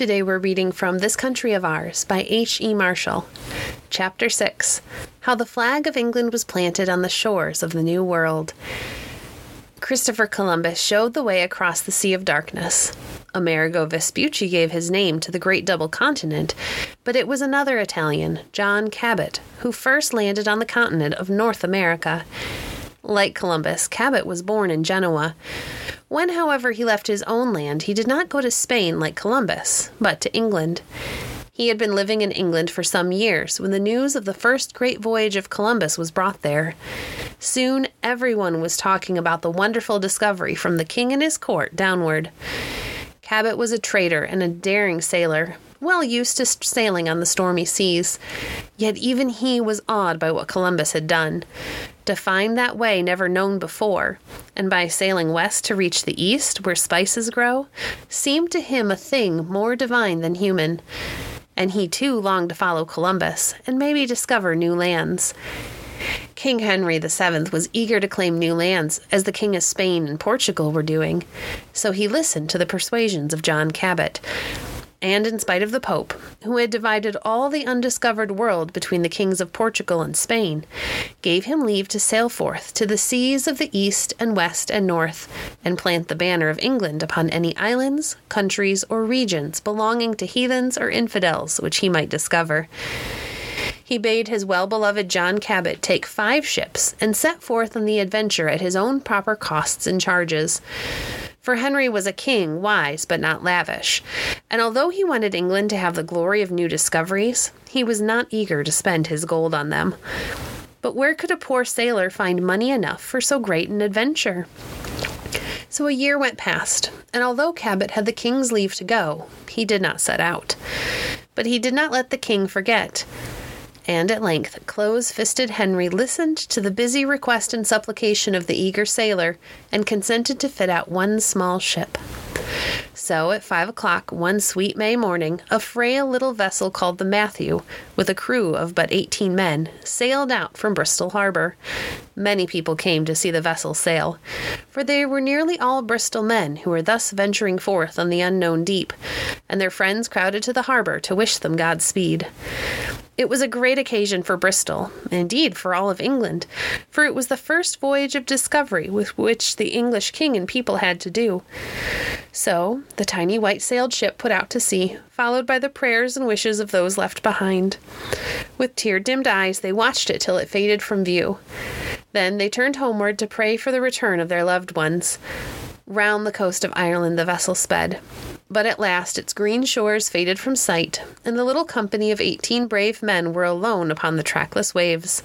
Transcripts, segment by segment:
Today we're reading from This Country of Ours by H. E. Marshall. Chapter 6 How the Flag of England Was Planted on the Shores of the New World. Christopher Columbus showed the way across the Sea of Darkness. Amerigo Vespucci gave his name to the great double continent, but it was another Italian, John Cabot, who first landed on the continent of North America. Like Columbus, Cabot was born in Genoa. When, however, he left his own land, he did not go to Spain like Columbus, but to England. He had been living in England for some years when the news of the first great voyage of Columbus was brought there. Soon everyone was talking about the wonderful discovery from the king and his court downward. Cabot was a trader and a daring sailor, well used to sailing on the stormy seas. Yet even he was awed by what Columbus had done. To find that way never known before, and by sailing west to reach the east, where spices grow, seemed to him a thing more divine than human. And he too longed to follow Columbus and maybe discover new lands. King Henry VII was eager to claim new lands, as the King of Spain and Portugal were doing, so he listened to the persuasions of John Cabot and in spite of the Pope, who had divided all the undiscovered world between the kings of Portugal and Spain, gave him leave to sail forth to the seas of the east and west and north, and plant the banner of England upon any islands, countries, or regions belonging to heathens or infidels which he might discover. He bade his well beloved John Cabot take five ships and set forth on the adventure at his own proper costs and charges. For Henry was a king, wise but not lavish, and although he wanted England to have the glory of new discoveries, he was not eager to spend his gold on them. But where could a poor sailor find money enough for so great an adventure? So a year went past, and although Cabot had the king's leave to go, he did not set out. But he did not let the king forget and at length close fisted Henry listened to the busy request and supplication of the eager sailor and consented to fit out one small ship. So, at five o'clock one sweet May morning, a frail little vessel called the Matthew, with a crew of but eighteen men, sailed out from Bristol harbor. Many people came to see the vessel sail, for they were nearly all Bristol men who were thus venturing forth on the unknown deep, and their friends crowded to the harbor to wish them Godspeed. It was a great occasion for Bristol, indeed for all of England, for it was the first voyage of discovery with which the English king and people had to do. So the tiny white sailed ship put out to sea, followed by the prayers and wishes of those left behind. With tear dimmed eyes, they watched it till it faded from view. Then they turned homeward to pray for the return of their loved ones. Round the coast of Ireland the vessel sped. But at last its green shores faded from sight, and the little company of eighteen brave men were alone upon the trackless waves.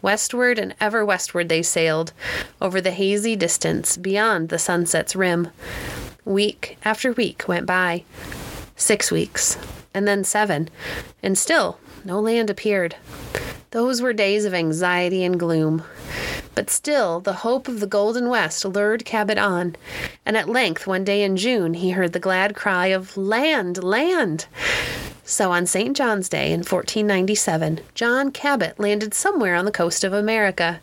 Westward and ever westward they sailed, over the hazy distance beyond the sunset's rim. Week after week went by. Six weeks, and then seven, and still no land appeared. Those were days of anxiety and gloom. But still, the hope of the Golden West lured Cabot on, and at length, one day in June, he heard the glad cry of Land! Land! So on St. John's Day in 1497, John Cabot landed somewhere on the coast of America.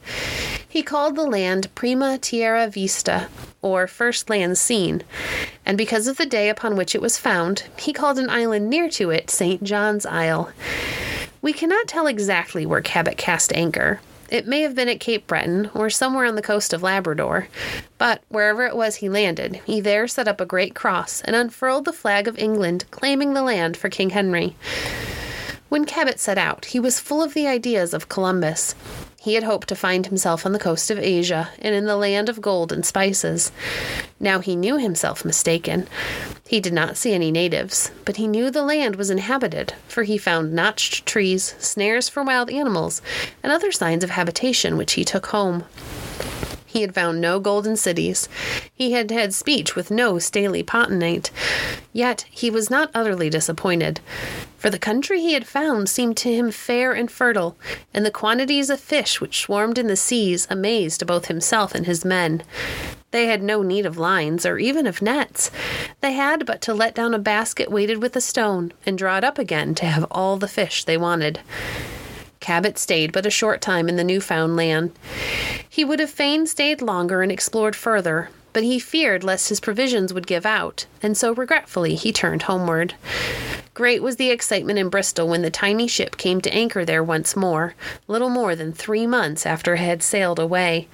He called the land Prima Terra Vista, or First Land Seen, and because of the day upon which it was found, he called an island near to it St. John's Isle. We cannot tell exactly where Cabot cast anchor, it may have been at Cape Breton or somewhere on the coast of Labrador, but wherever it was he landed, he there set up a great cross and unfurled the flag of England, claiming the land for King Henry. When Cabot set out, he was full of the ideas of Columbus. He had hoped to find himself on the coast of Asia and in the land of gold and spices. Now he knew himself mistaken. He did not see any natives, but he knew the land was inhabited, for he found notched trees, snares for wild animals, and other signs of habitation which he took home. He had found no golden cities. He had had speech with no Staly potentate. Yet he was not utterly disappointed, for the country he had found seemed to him fair and fertile, and the quantities of fish which swarmed in the seas amazed both himself and his men. They had no need of lines or even of nets. They had but to let down a basket weighted with a stone and draw it up again to have all the fish they wanted. Cabot stayed but a short time in the new found land. He would have fain stayed longer and explored further, but he feared lest his provisions would give out, and so regretfully he turned homeward. Great was the excitement in Bristol when the tiny ship came to anchor there once more, little more than three months after it had sailed away.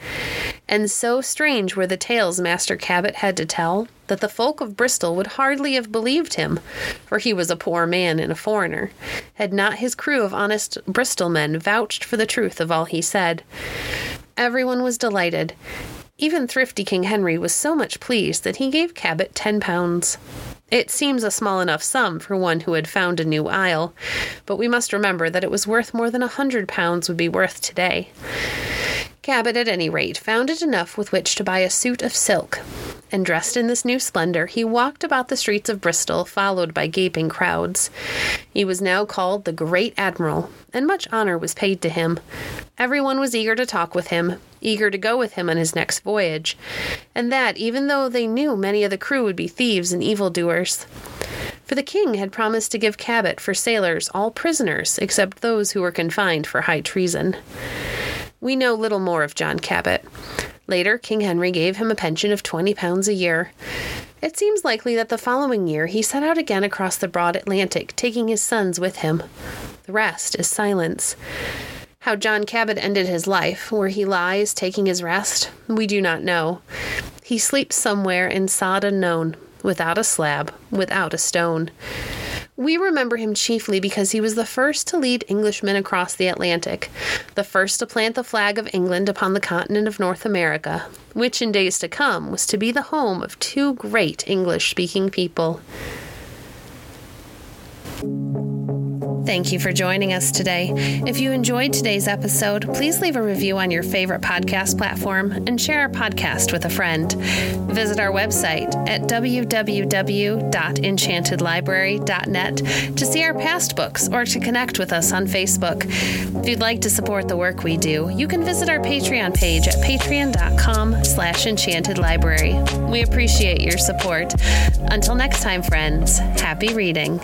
And so strange were the tales Master Cabot had to tell that the folk of Bristol would hardly have believed him, for he was a poor man and a foreigner, had not his crew of honest Bristol men vouched for the truth of all he said. Everyone was delighted. Even thrifty King Henry was so much pleased that he gave Cabot ten pounds. It seems a small enough sum for one who had found a new isle, but we must remember that it was worth more than a hundred pounds would be worth today. Cabot, at any rate, found it enough with which to buy a suit of silk, and dressed in this new splendor, he walked about the streets of Bristol, followed by gaping crowds. He was now called the Great Admiral, and much honor was paid to him. Everyone was eager to talk with him, eager to go with him on his next voyage, and that even though they knew many of the crew would be thieves and evildoers. For the king had promised to give Cabot for sailors all prisoners except those who were confined for high treason. We know little more of John Cabot. Later, King Henry gave him a pension of twenty pounds a year. It seems likely that the following year he set out again across the broad Atlantic, taking his sons with him. The rest is silence. How John Cabot ended his life, where he lies taking his rest, we do not know. He sleeps somewhere in sod unknown, without a slab, without a stone. We remember him chiefly because he was the first to lead Englishmen across the Atlantic, the first to plant the flag of England upon the continent of North America, which in days to come was to be the home of two great English speaking people. Thank you for joining us today. If you enjoyed today's episode, please leave a review on your favorite podcast platform and share our podcast with a friend. Visit our website at www.enchantedlibrary.net to see our past books or to connect with us on Facebook. If you'd like to support the work we do, you can visit our Patreon page at patreon.com slash enchantedlibrary. We appreciate your support. Until next time, friends, happy reading.